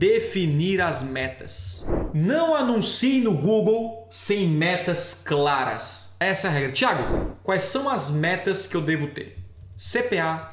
definir as metas. Não anuncie no Google sem metas claras. Essa é a regra. Tiago, quais são as metas que eu devo ter? CPA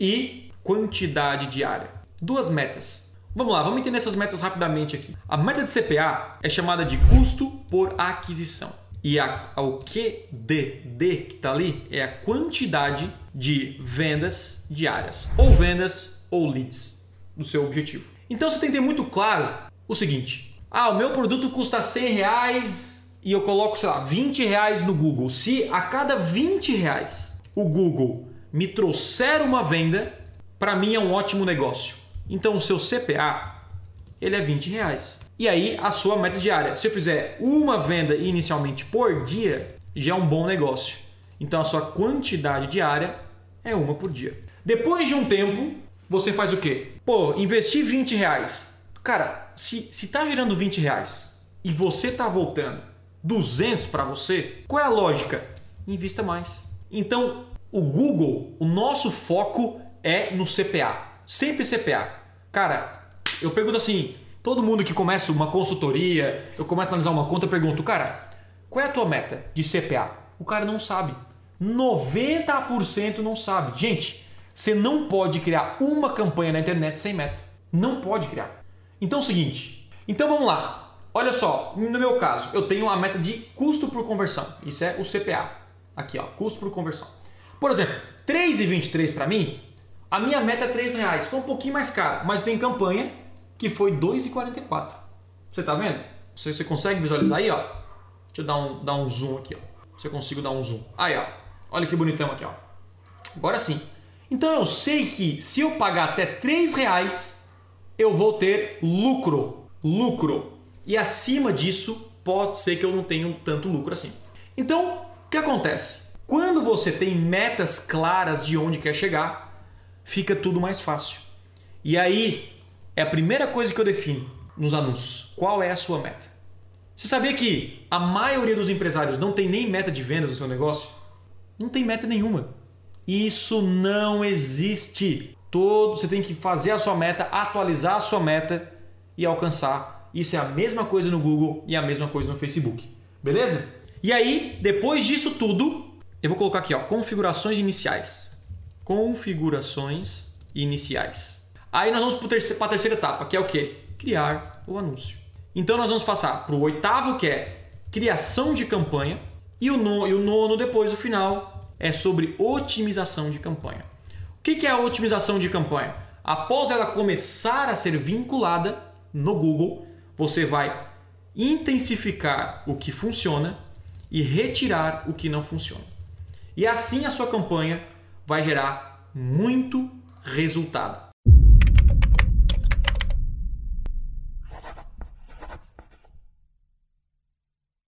e quantidade diária. Duas metas. Vamos lá, vamos entender essas metas rapidamente aqui. A meta de CPA é chamada de custo por aquisição. E a, o QDD que está ali é a quantidade de vendas diárias, ou vendas ou leads do seu objetivo. Então você tem que ter muito claro o seguinte: ah, o meu produto custa 100 reais e eu coloco, sei lá, 20 reais no Google. Se a cada 20 reais o Google me trouxer uma venda, para mim é um ótimo negócio. Então o seu CPA ele é 20 reais. E aí a sua meta diária. Se eu fizer uma venda inicialmente por dia, já é um bom negócio. Então a sua quantidade diária é uma por dia. Depois de um tempo, você faz o quê? Pô, investir 20 reais. Cara, se, se tá gerando 20 reais e você tá voltando 200 para você, qual é a lógica? Invista mais. Então, o Google, o nosso foco é no CPA. Sempre CPA. Cara, eu pergunto assim, todo mundo que começa uma consultoria, eu começo a analisar uma conta, eu pergunto, cara, qual é a tua meta de CPA? O cara não sabe. 90% não sabe. Gente, você não pode criar uma campanha na internet sem meta. Não pode criar. Então é o seguinte. Então vamos lá. Olha só, no meu caso, eu tenho a meta de custo por conversão. Isso é o CPA. Aqui, ó, custo por conversão. Por exemplo, 3,23 para mim, a minha meta é 3 reais. Foi um pouquinho mais caro, mas tem campanha que foi 2,44. Você tá vendo? Você, você consegue visualizar aí, ó? Deixa eu dar um, dar um zoom aqui, ó. Se eu consigo dar um zoom. Aí, ó. Olha que bonitão aqui, ó. Agora sim. Então eu sei que se eu pagar até 3 reais, eu vou ter lucro. Lucro. E acima disso, pode ser que eu não tenha tanto lucro assim. Então, o que acontece? Quando você tem metas claras de onde quer chegar, fica tudo mais fácil. E aí é a primeira coisa que eu defino nos anúncios. Qual é a sua meta? Você sabia que a maioria dos empresários não tem nem meta de vendas no seu negócio? Não tem meta nenhuma. Isso não existe. Todo, você tem que fazer a sua meta, atualizar a sua meta e alcançar. Isso é a mesma coisa no Google e a mesma coisa no Facebook. Beleza? E aí, depois disso tudo, eu vou colocar aqui, ó, configurações iniciais. Configurações iniciais. Aí nós vamos para a terceira etapa, que é o que? Criar o anúncio. Então nós vamos passar para o oitavo, que é criação de campanha, e o, no, e o nono depois, o final, é sobre otimização de campanha. O que é a otimização de campanha? Após ela começar a ser vinculada no Google, você vai intensificar o que funciona e retirar o que não funciona. E assim a sua campanha vai gerar muito resultado.